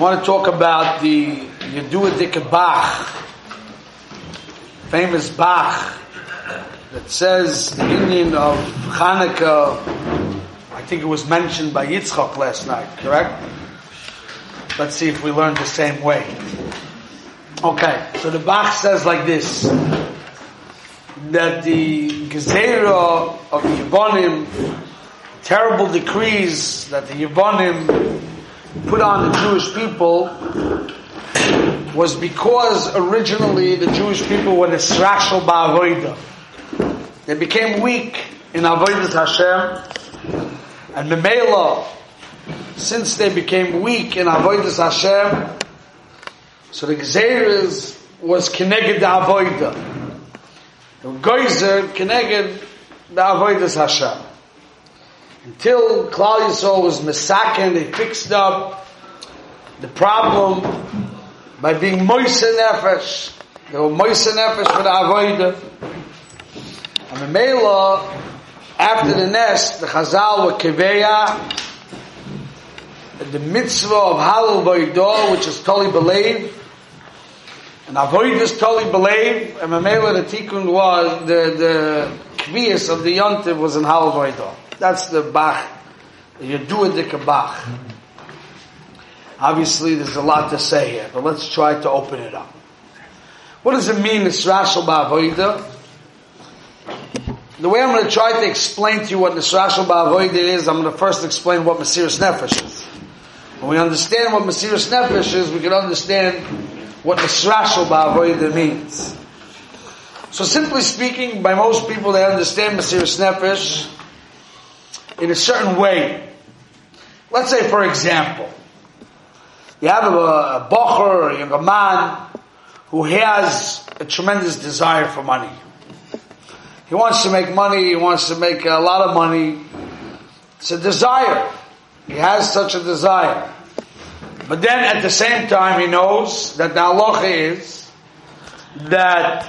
I want to talk about the Yedua Bach, famous Bach, that says the inyan of Hanukkah, I think it was mentioned by Yitzchak last night, correct? Let's see if we learned the same way. Okay, so the Bach says like this, that the Gezerah of the Yibbonim, terrible decrees that the Yibbonim put on the Jewish people was because originally the Jewish people were Nisrashal Ba'avoida. They became weak in Avodah Hashem, and Memela, since they became weak in Avodah Hashem, so the Gzeres was Keneged the Avodah. The Geyser Keneged the Avodah Hashem until Klal Yisrael was Mesaken, they fixed up the problem by being Moise Nefesh. They were Moise Nefesh for the Avodah. And the Mela, after the nest, the Chazal were Keveya, the mitzvah of Hallel which is Toli Belev, and Avodah is Toli Belev, and Mamela the Tikkun was, the, the Kvias of the Yontiv was in Hallel. That's the Bach, the Yeduadika Bach. Obviously, there's a lot to say here, but let's try to open it up. What does it mean, Nisrashal Ba'avoida? The way I'm going to try to explain to you what Nisrashal Ba'avoida is, I'm going to first explain what Mesiris Nefesh is. When we understand what Mesiris Nefesh is, we can understand what Nisrashal Ba'avoida means. So simply speaking, by most people they understand Mesiris Nefesh in a certain way. Let's say, for example, you have a, a bocher, a young man, who has a tremendous desire for money. He wants to make money, he wants to make a lot of money. It's a desire. He has such a desire. But then at the same time, he knows that the halacha is that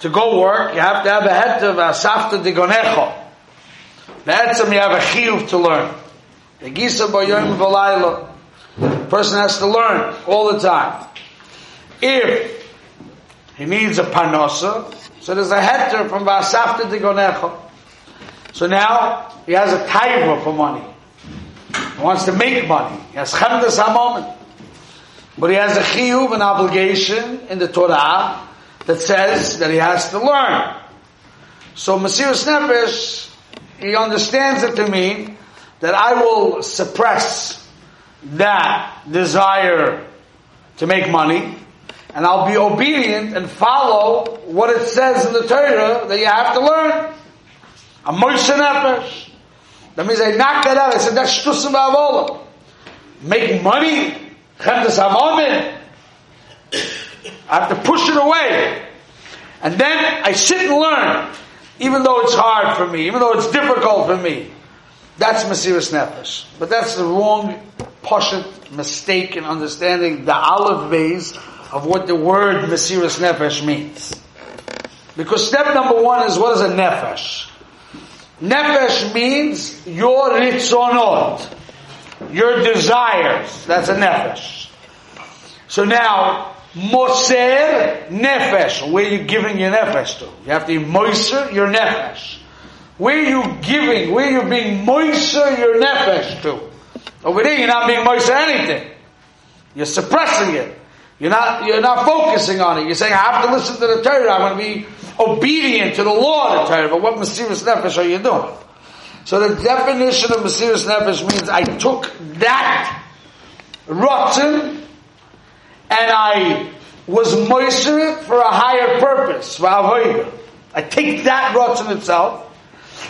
to go work, you have to have a head of asafta de gonecho. Be'etzem you have a chiyuv to learn. The gisa boyoyim v'layla. The person has to learn all the time. If he needs a panosa, so there's a heter from Vasafta to Gonecha. So now he has a taiva for money. He wants to make money. He has chemdas ha But he has a chiyuv, an obligation in the Torah that says that he has to learn. So Mesiris Nefesh he understands it to mean that I will suppress that desire to make money, and I'll be obedient and follow what it says in the Torah that you have to learn. A Moshe. That means I knock that out. I said, that's Shtusim Avola. Make money, Chemdes Hamomin. I have to push it away. And then I sit and learn even though it's hard for me, even though it's difficult for me. That's Mesiris Nefesh. But that's the wrong, poshut mistake in understanding the aleph beis of what the word Mesiris Nefesh means. Because step number one is what is a Nefesh? Nefesh means your ritzonot, your desires. That's a Nefesh. So now, Moser nefesh. Where are you giving your nefesh to? You have to moiser your nefesh. Where are you giving? Where are you being moiser your nefesh to? Over there, you're not being moiser anything. You're suppressing it. You're not, you're not focusing on it. You're saying, I have to listen to the Torah. I'm going to be obedient to the law of the Torah. But what Mesiris Nefesh are you doing? So the definition of Mesiris Nefesh means I took that rotten and I was moisturized for a higher purpose, I take that rotten itself,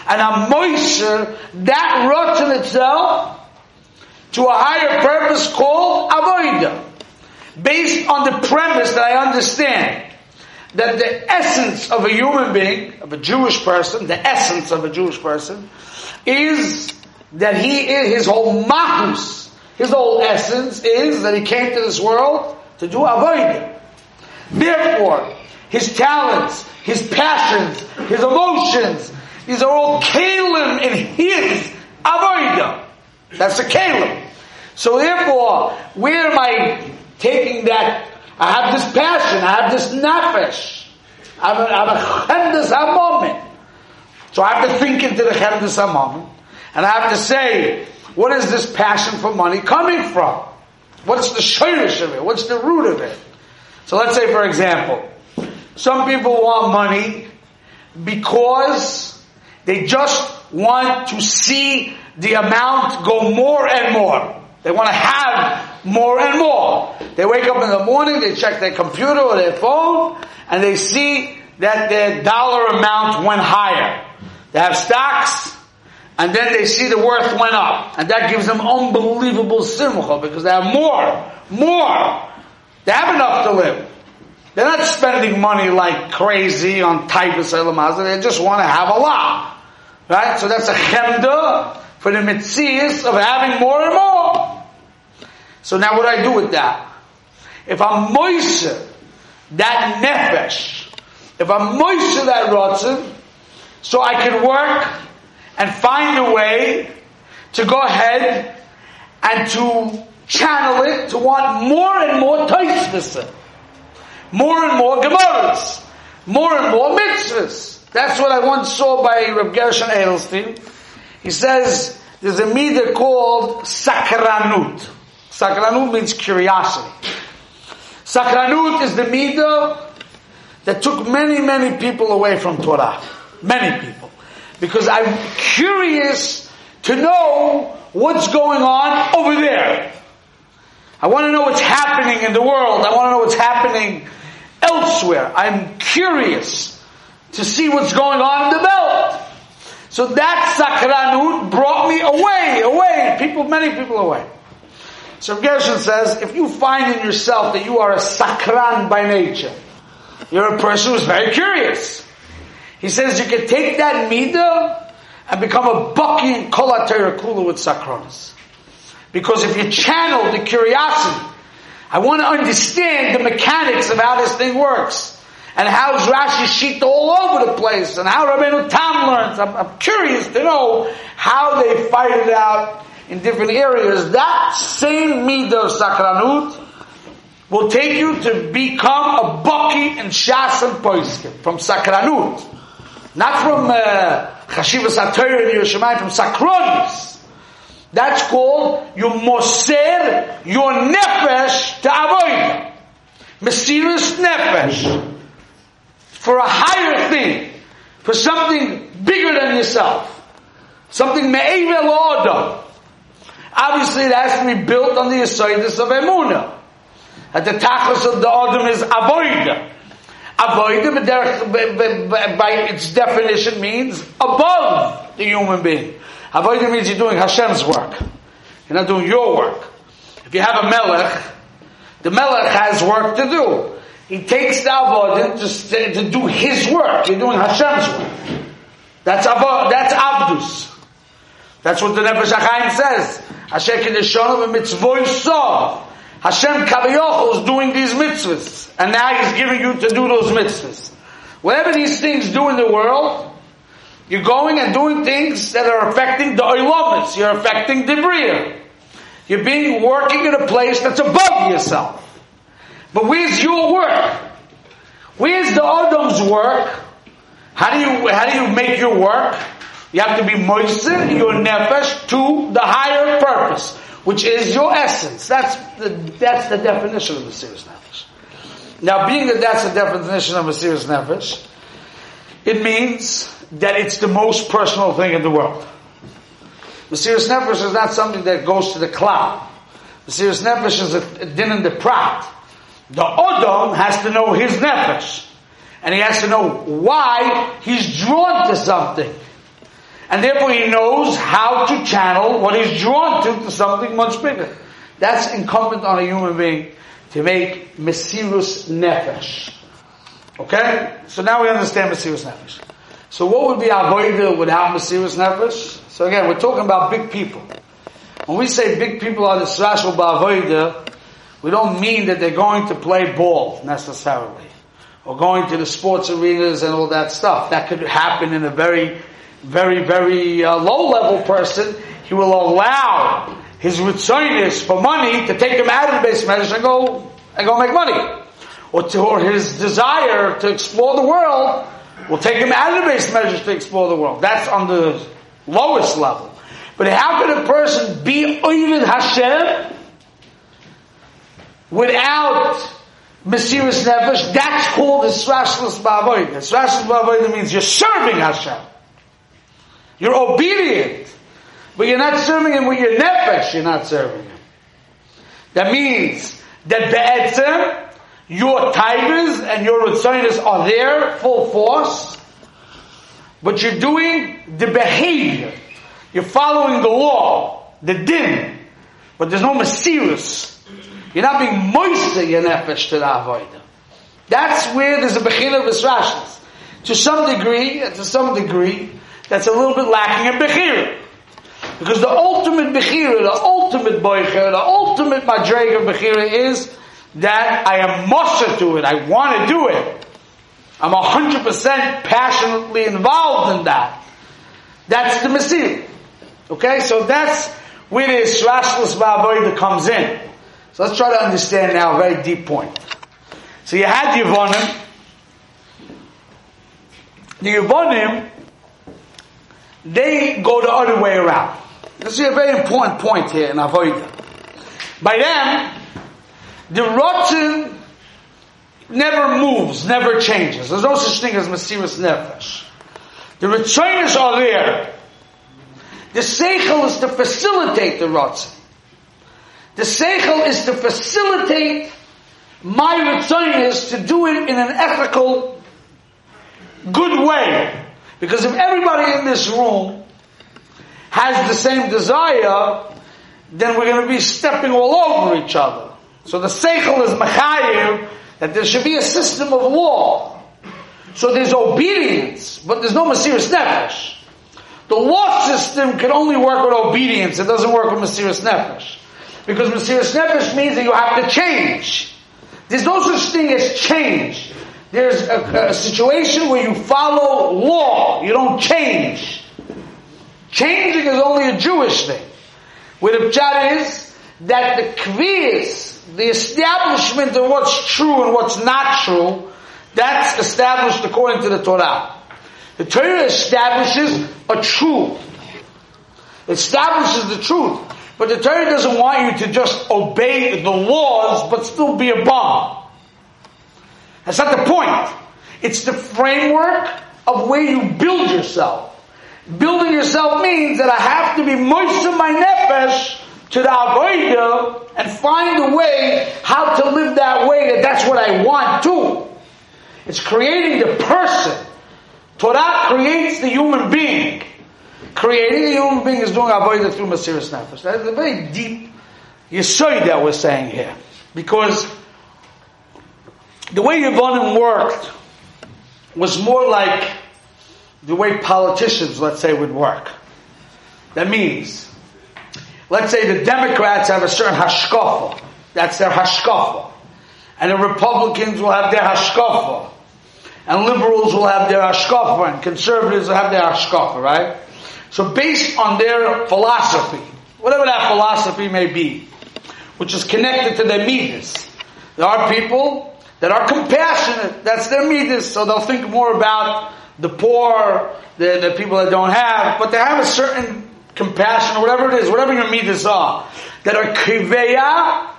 and I moisture that rotten itself to a higher purpose called avoida, based on the premise that I understand that the essence of a human being, of a Jewish person, the essence of a Jewish person, is that he is, his whole mahus, his whole essence is that he came to this world to do avodah. Therefore, his talents, his passions, his emotions, these are all kalim in his avodah. That's the kalim. So therefore, where am I taking that? I have this passion, I have this nefesh. I have a, have a chemdes moment. So I have to think into the chemdes moment. And I have to say, what is this passion for money coming from? What's the shirish of it? What's the root of it? So let's say, for example, some people want money because they just want to see the amount go more and more. They want to have more and more. They wake up in the morning, they check their computer or their phone, and they see that their dollar amount went higher. They have stocks, and then they see the worth went up. And that gives them unbelievable simcha because they have more, more. They have enough to live. They're not spending money like crazy on typhus elamazah. They just want to have a lot. Right? So that's a chemda for the mitzias of having more and more. So now what do I do with that? If I'm moise that nefesh, if I'm moise that rotzen, so I can work and find a way to go ahead and to channel it to want more and more taisvasa, more and more gemaras, more and more mitzvahs. That's what I once saw by Reb Gershon Edelstein. He says there's a midah called sakranut. Sakranut means curiosity. Sakranut is the midah that took many, many people away from Torah. Many people because I'm curious to know what's going on over there. I want to know what's happening in the world. I want to know what's happening elsewhere. I'm curious to see what's going on in the belt. So that sakranut brought me away, away, people, many people away. So Gershon says, if you find in yourself that you are a sakran by nature, you're a person who's very curious. He says you can take that midah and become a bucky and kolatera kula with sakronis. Because if you channel the curiosity, I want to understand the mechanics of how this thing works. And how Rashi sheet all over the place, and how Rabbeinu Tam learns. I'm, I'm curious to know how they fight it out in different areas. That same midah of sakranut will take you to become a bucky and shas and poiskim from sakranut. Not from uh, Chashivas HaTorah in Yerushalayim, from Sakronis. That's called you moser your nefesh to avoid. Mesiris nefesh. For a higher thing. For something bigger than yourself. Something me'evel order. Obviously it has to be built on the aside of Emunah. At the tachlis of the Adam is avoid. Avoid by its definition means above the human being. Avoid means you're doing Hashem's work. You're not doing your work. If you have a melech, the melech has work to do. He takes the avodah to, to do his work. You're doing Hashem's work. That's avodah, that's avdus. That's what the Nefesh HaChaim says. Asher kedeshonu v'mitzvoy sov. Hashem Kavayochel is doing these mitzvahs. And now He's giving you to do those mitzvahs. Whatever these things do in the world, you're going and doing things that are affecting the oilomis. You're affecting the bria. You're being working in a place that's above yourself. But where's your work? Where's the Adam's work? How do you how do you make your work? You have to be moistened your nefesh to the higher purpose which is your essence. That's the, that's the definition of a serious nefesh. Now, being that that's the definition of a serious nefesh, it means that it's the most personal thing in the world. The serious nefesh is not something that goes to the cloud. The serious nefesh is a, din in the prat. The odom has to know his nefesh. And he has to know why he's drawn to something. And therefore he knows how to channel what he's drawn to to something much bigger. That's incumbent on a human being to make Mesirus Nefesh. Okay? So now we understand Mesirus Nefesh. So what would be Avodah without Mesirus Nefesh? So again, we're talking about big people. When we say big people are the Srashal Ba'avodah, we don't mean that they're going to play ball necessarily. Or going to the sports arenas and all that stuff. That could happen in a very very, very uh, low level person, he will allow his ritzonis for money to take him out of the beis medrash and go and go make money, or to or his desire to explore the world will take him out of the base measures to explore the world. That's on the lowest level. But how can a person be Oivid Hashem without Mesiris Nefesh? That's called the Srashlis Ba'avoida. Srashlis Ba'avoida means you're serving Hashem. You're obedient. But you're not serving Him with your Nefesh, you're not serving Him. That means that Be'etzem, your tigers and your Ritzonis are there, full force, but you're doing the behavior. You're following the law, the din, but there's no Mesiris. You're not being moist your nefesh to the avodah. That's where there's a bechina of. To some degree, to some degree, that's a little bit lacking in bechira. Because the ultimate bechira, the ultimate boicher, the ultimate madreg of bechira is that I am musher to it. I want to do it. I'm 100% passionately involved in that. That's the Messiah. Okay, so that's where the Israshlis Ba'avoida comes in. So let's try to understand now a very deep point. So you had the Yevonim. The Yevonim, they go the other way around. This is a very important point here in Avoida. By them, the Rotten never moves, never changes. There's no such thing as Mesiris Nefesh. The Ritzonis are there. The Seichel is to facilitate the Ratzin. The Seichel is to facilitate my Ritzonis to do it in an ethical, good way. Because if everybody in this room has the same desire, then we're going to be stepping all over each other. So the Seichel is Mechayim, that there should be a system of law. So there's obedience, but there's no Mesiris Nefesh. The law system can only work with obedience, it doesn't work with Mesiris Nefesh. Because Mesiris Nefesh means that you have to change. There's no such thing as change. There's a, a situation where you follow law, you don't change. Changing is only a Jewish thing. Where the pshat is that the kviz, the establishment of what's true and what's not true, that's established according to the Torah. The Torah establishes a truth. Establishes the truth. But the Torah doesn't want you to just obey the laws, but still be a bomb. That's not the point. It's the framework of where you build yourself. Building yourself means that I have to be moist in my nefesh to the avodah and find a way how to live that way that that's what I want to. It's creating the person. Torah creates the human being. Creating the human being is doing avodah through Mesiris Nefesh. That is a very deep yisoid that we're saying here. Because the way Yevonim worked was more like the way politicians, let's say, would work. That means, let's say the Democrats have a certain hashkafa. That's their hashkafa. And the Republicans will have their hashkafa. And liberals will have their hashkafa. And conservatives will have their hashkafa, right? So based on their philosophy, whatever that philosophy may be, which is connected to their midas, there are people that are compassionate. That's their midas. So they'll think more about the poor, the, the people that don't have, but they have a certain compassion or whatever it is, whatever your midas are, that are kriveya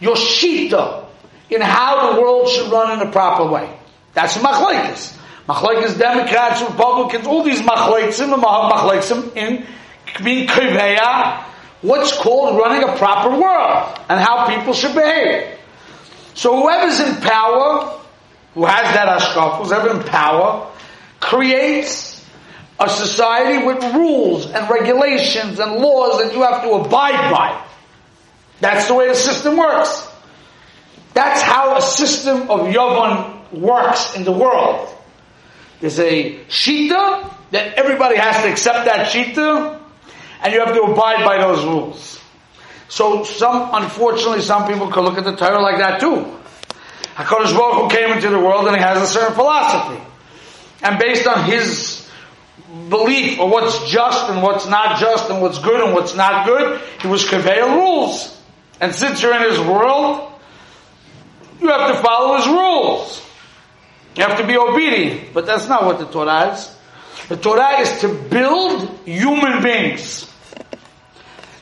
yoshita in how the world should run in a proper way. That's machlekes. Machlekes, Democrats, Republicans, all these machlekim, machlekim in being kriveya, what's called running a proper world and how people should behave. So whoever's in power, who has that ashkaf, who's ever in power, creates a society with rules and regulations and laws that you have to abide by. That's the way the system works. That's how a system of Yavon works in the world. There's a shita that everybody has to accept that shita, and you have to abide by those rules. So some, unfortunately, some people could look at the Torah like that too. Hakadosh Baruch Hu came into the world and he has a certain philosophy and based on his belief of what's just and what's not just and what's good and what's not good. He was conveying rules. And since you're in his world, you have to follow his rules. You have to be obedient. But that's not what the Torah is. The Torah is to build human beings.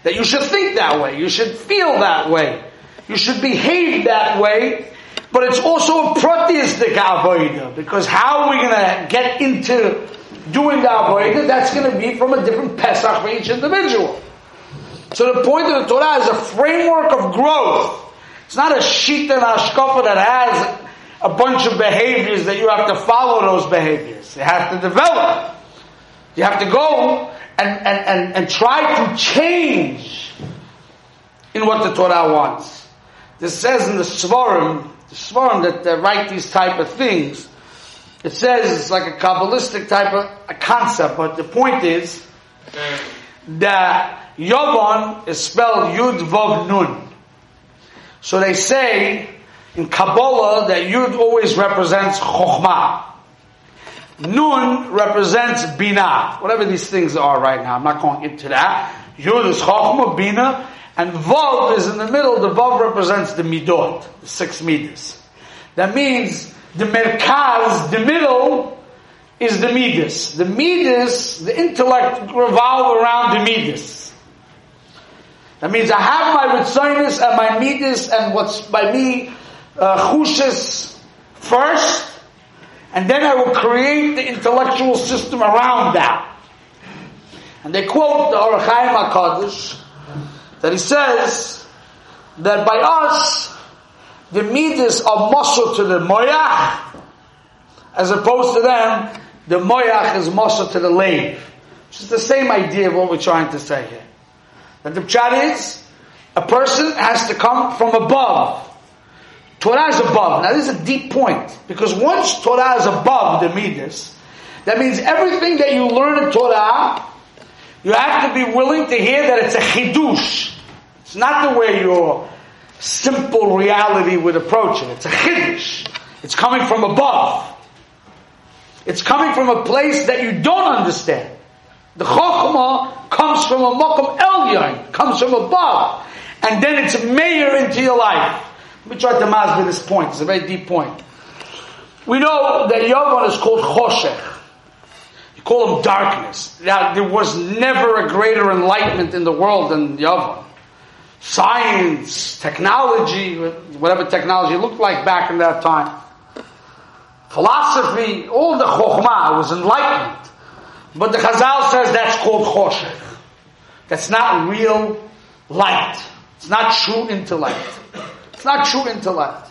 That you should think that way. You should feel that way. You should behave that way. But it's also a pratistic avodah. Because how are we going to get into doing the avodah? That's going to be from a different Pesach for each individual. So the point of the Torah is a framework of growth. It's not a sheet and ashkafa that has a bunch of behaviors that you have to follow those behaviors. You have to develop. You have to go and, and, and, try to change in what the Torah wants. This says in the Svarim, the Svarim that uh, write these type of things, it says it's like a Kabbalistic type of a concept, but the point is that Yavon is spelled Yud Vav Nun. So they say in Kabbalah that Yud always represents Chokhmah. Nun represents Bina. Whatever these things are right now. I'm not going into that. Yud is Chokhmah, Bina. And Vav is in the middle. The Vav represents the Midot, the six Midas. That means the Merkaz, the middle, is the Midas. The Midas, the intellect revolve around the Midas. That means I have my Ritzinus and my Midas and what's by me uh, chushes first, and then I will create the intellectual system around that. And they quote the Ohr HaChaim HaKadosh that he says that by us, the midas are muscle to the moyach, as opposed to them, the moyach is muscle to the lave. Which is the same idea of what we're trying to say here. That the pshat is, a person has to come from above. Torah is above. Now this is a deep point. Because once Torah is above the Midas, that means everything that you learn in Torah, you have to be willing to hear that it's a chidush. It's not the way your simple reality would approach it. It's a chidush. It's coming from above. It's coming from a place that you don't understand. The chokhmah comes from a makom elyon, comes from above, and then it's mayor into your life. Let me try to masber this point. It's a very deep point. We know that Yavon is called Choshech. You call him darkness. Now, there was never a greater enlightenment in the world than Yavon. Science, technology, whatever technology looked like back in that time. Philosophy, all the Chokhmah was enlightenment. But the Chazal says that's called Choshech. That's not real light. It's not true intellect. It's not true intellect.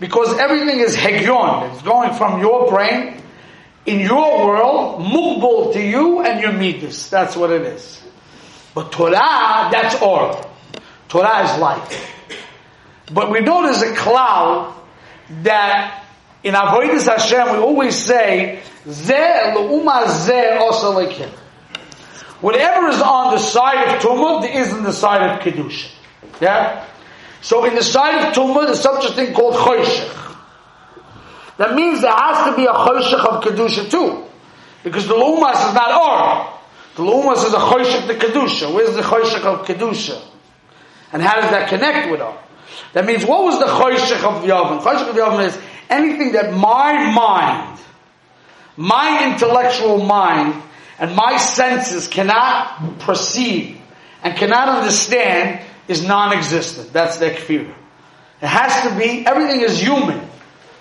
Because everything is hegyon. It's going from your brain, in your world, mukbul to you and your midas. That's what it is. But Torah, that's all. Torah is light. But we know there's a cloud that in Avodah Hashem we always say, Zeh le'uma zeh. Whatever is on the side of Tumah, is on the side of Kedusha. Yeah? So in the side of Tumah, there's such a thing called Choshech. That means there has to be a Choshech of Kedusha too. Because the Lumas is not Or. The Lumas is a Choshech to Kedusha. Where's the Choshech of Kedusha? And how does that connect with Or? That means what was the Choshech of Yavon? Choshech of Yavon is anything that my mind, my intellectual mind, and my senses cannot perceive and cannot understand is non-existent. That's the kfir. It has to be, everything is human.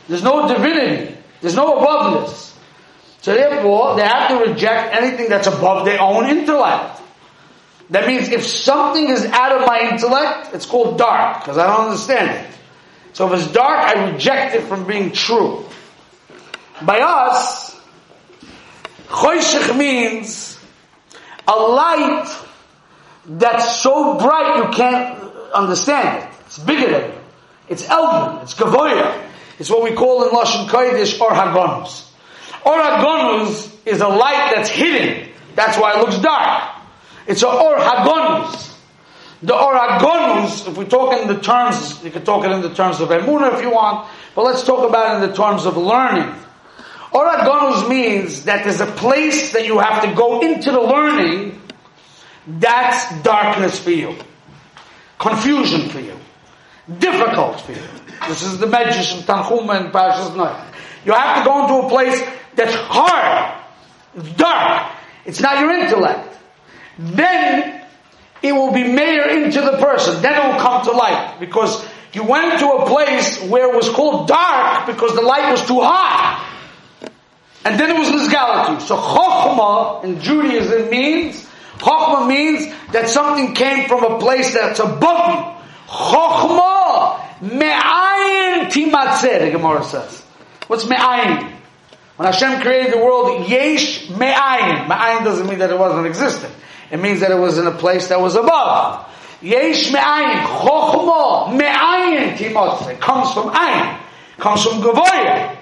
There's no divinity. There's no aboveness. So therefore, they have to reject anything that's above their own intellect. That means if something is out of my intellect, it's called dark, because I don't understand it. So if it's dark, I reject it from being true. By us, choshech means a light that's so bright you can't understand it. It's bigger than you. It's Elyon. It's Gavoya. It's what we call in Lashon Kodesh Or Hagonus. Or Hagonus is a light that's hidden. That's why it looks dark. It's a Or Hagonus. The Or Hagonus, if we talk in the terms, you can talk it in the terms of Emunah if you want, but let's talk about it in the terms of learning. Oragonus means that there's a place that you have to go into the learning that's darkness for you. Confusion for you. Difficult for you. This is the Medrash of Tanchuma and Parashas Noach. You have to go into a place that's hard, it's dark, it's not your intellect. Then it will be made into the person. Then it will come to light. Because you went to a place where it was called dark because the light was too hot. And then it was Nizgalatu. So Chokhmah in Judaism means, Chokhmah means that something came from a place that's above you. Chokhmah me'ayin timatzeh, the Gemara says. What's me'ayin? When Hashem created the world, yesh me'ayin. Me'ayin doesn't mean that it wasn't existent. It means that it was in a place that was above. Yesh me'ayin. Chokhmah me'ayin timatzeh. It comes from ayin. Comes from Gavoyah.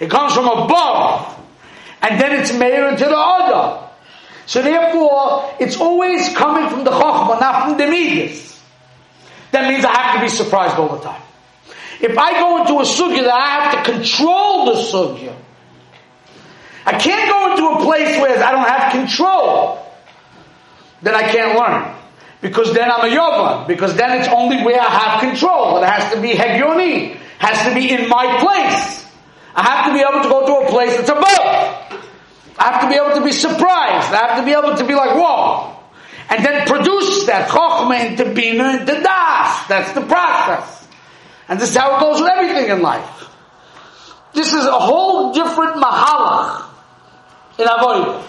It comes from above. And then it's made into the other. So therefore, it's always coming from the Chokhmah, not from the Midas. That means I have to be surprised all the time. If I go into a sugya I have to control the sugya, I can't go into a place where I don't have control, then I can't learn. Because then I'm a yovan. Because then it's only where I have control. It has to be hegioni. Has to be in my place. I have to be able to go to a place that's above. I have to be able to be surprised. I have to be able to be like, whoa. And then produce that chokhmah into bina into das. That's the process. And this is how it goes with everything in life. This is a whole different mahalach in avodah.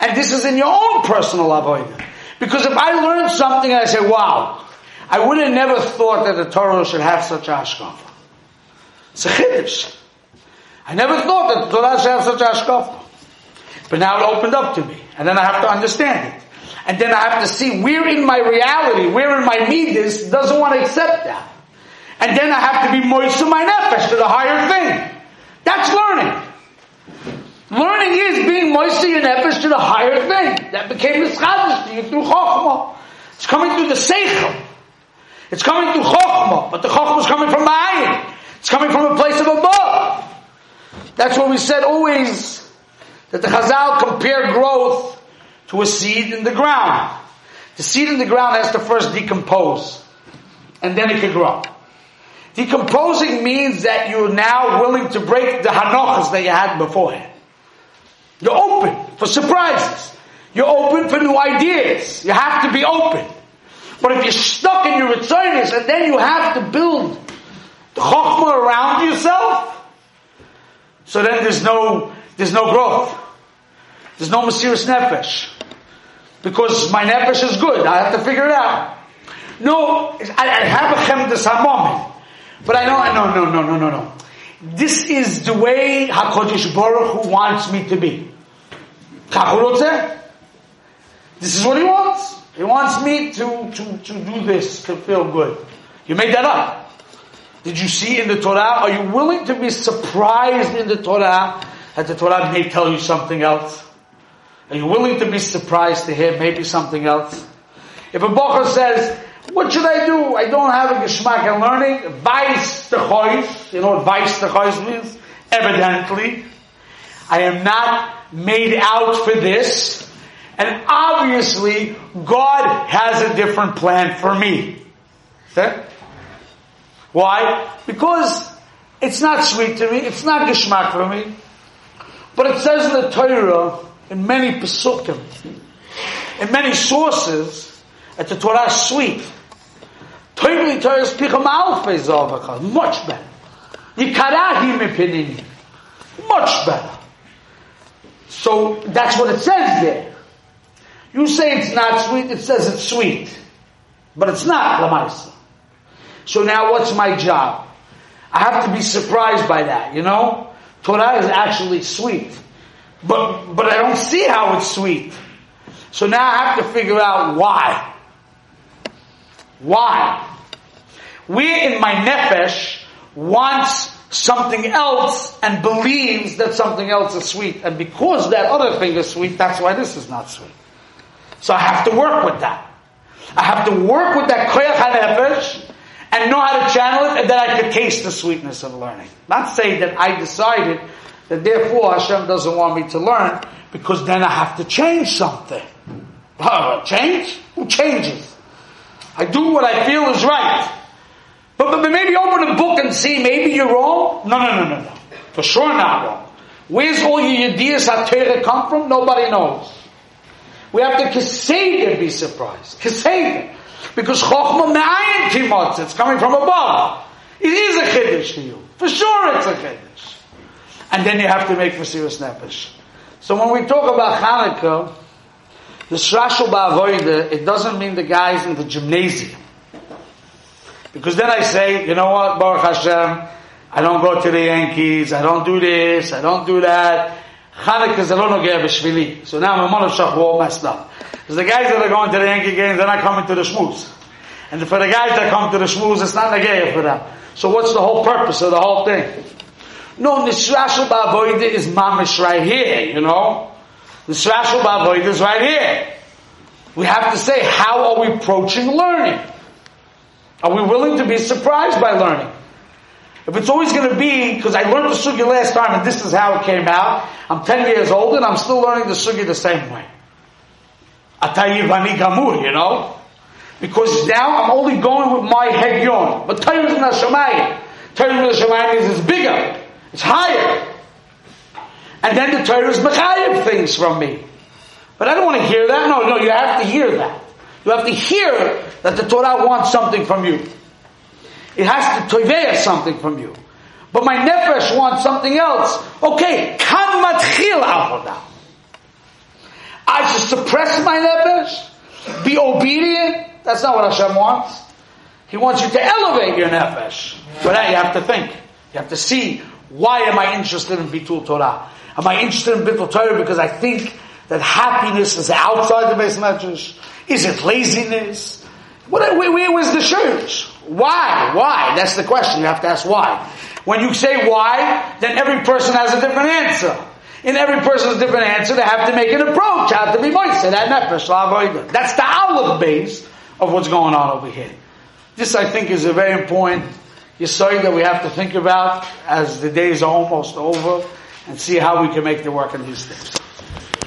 And this is in your own personal avodah. Because if I learn something and I say, wow, I would have never thought that the Torah should have such a hashkafa. It's a chiddush. I never thought that the Torah should have such a hashkafa. But now it opened up to me. And then I have to understand it. And then I have to see where in my reality, where in my midas doesn't want to accept that. And then I have to be moist to my nefesh, to the higher thing. That's learning. Learning is being moist to your nefesh to the higher thing. That became the chadash to you through chokhmah. It's coming through the seichel. It's coming through chokhmah, but the chokhmah is coming from ma'ayin. It's coming from a place of above. That's what we said always, that the Chazal compare growth to a seed in the ground. The seed in the ground has to first decompose, and then it can grow. Decomposing means that you're now willing to break the hanochas that you had beforehand. You're open for surprises. You're open for new ideas. You have to be open. But if you're stuck in your returners and then you have to build the chokhmah around yourself, so then there's no, there's no growth. There's no Mesiris Nefesh. Because my Nefesh is good. I have to figure it out. No, I, I have a Chemdes HaMomen. But I know, no, no, no, no, no, no. This is the way HaKadosh Baruch Hu wants me to be. This is what he wants. He wants me to, to, to do this, to feel good. You made that up. Did you see in the Torah? Are you willing to be surprised in the Torah that the Torah may tell you something else? Are you willing to be surprised to hear maybe something else? If a bocher says, what should I do? I don't have a geschmack in learning. Vice the choice. You know what vice the choice means? Evidently. I am not made out for this. And obviously, God has a different plan for me. Okay? Why? Because it's not sweet to me, it's not geschmack for me. But it says in the Torah, in many pesukim, in many sources, that the Torah is sweet. Torah Torah is picham much better. Yikarahi mipinini, much better. So that's what it says there. You say it's not sweet, it says it's sweet. But it's not, Lamaisa. So now what's my job? I have to be surprised by that, you know? Torah is actually sweet. But, but I don't see how it's sweet. So now I have to figure out why. Why? Where in my nefesh wants something else and believes that something else is sweet. And because that other thing is sweet, that's why this is not sweet. So I have to work with that. I have to work with that koyach nefesh and know how to channel it and then I could taste the sweetness of learning. Not say that I decided that therefore Hashem doesn't want me to learn because then I have to change something. change? Who changes? I do what I feel is right. But, but, maybe open a book and see maybe you're wrong. No, no, no, no, no. For sure not wrong. Where's all your ideas HaTorah come from? Nobody knows. We have to kaseder be surprised. Kaseder. Because Chochmah Me'ayin Kimotz, it's coming from above. It is a Chiddush to you. For sure it's a Chiddush. And then you have to make serious Nefesh. So when we talk about Hanukkah, the Shrashal Ba'avoida, it doesn't mean the guys in the gymnasium. Because then I say, you know what, Baruch Hashem, I don't go to the Yankees, I don't do this, I don't do that. Hanukkah is. So now I'm a monashach, we're all messed up. Because the guys that are going to the Yankee games, they're not coming to the shmooze. And for the guys that come to the shmooze, it's not negaya for them. So what's the whole purpose of the whole thing? No, Nisrashal Ba'avoida is mamish right here, you know? Nisrashal Ba'avoida is right here. We have to say, how are we approaching learning? Are we willing to be surprised by learning? If it's always going to be, because I learned the sugi last time and this is how it came out, I'm 10 years old and I'm still learning the sugi the same way. Atayivani gamur, you know? Because now I'm only going with my hegyon. But Torah is Nashamayim. Torah is Nashamayim is bigger. It's higher. And then the Torah is Mechayim things from me. But I don't want to hear that. No, no, you have to hear that. You have to hear that the Torah wants something from you. It has to toiveya something from you. But my nefesh wants something else. Okay, kan matchil avodah. I should suppress my nefesh, be obedient. That's not what Hashem wants. He wants you to elevate your nefesh. For that you have to think. You have to see, why am I interested in Bitul Torah? Am I interested in Bitul Torah because I think that happiness is outside the base medrash? Is it laziness? What, where, where was the church? Why? Why? That's the question. You have to ask why. When you say why, then every person has a different answer. In every person's different answer, they have to make an approach. Have to be moist. That That's the aleph beis of what's going on over here. This, I think, is a very important yisoid that we have to think about as the days are almost over and see how we can make the work in these things.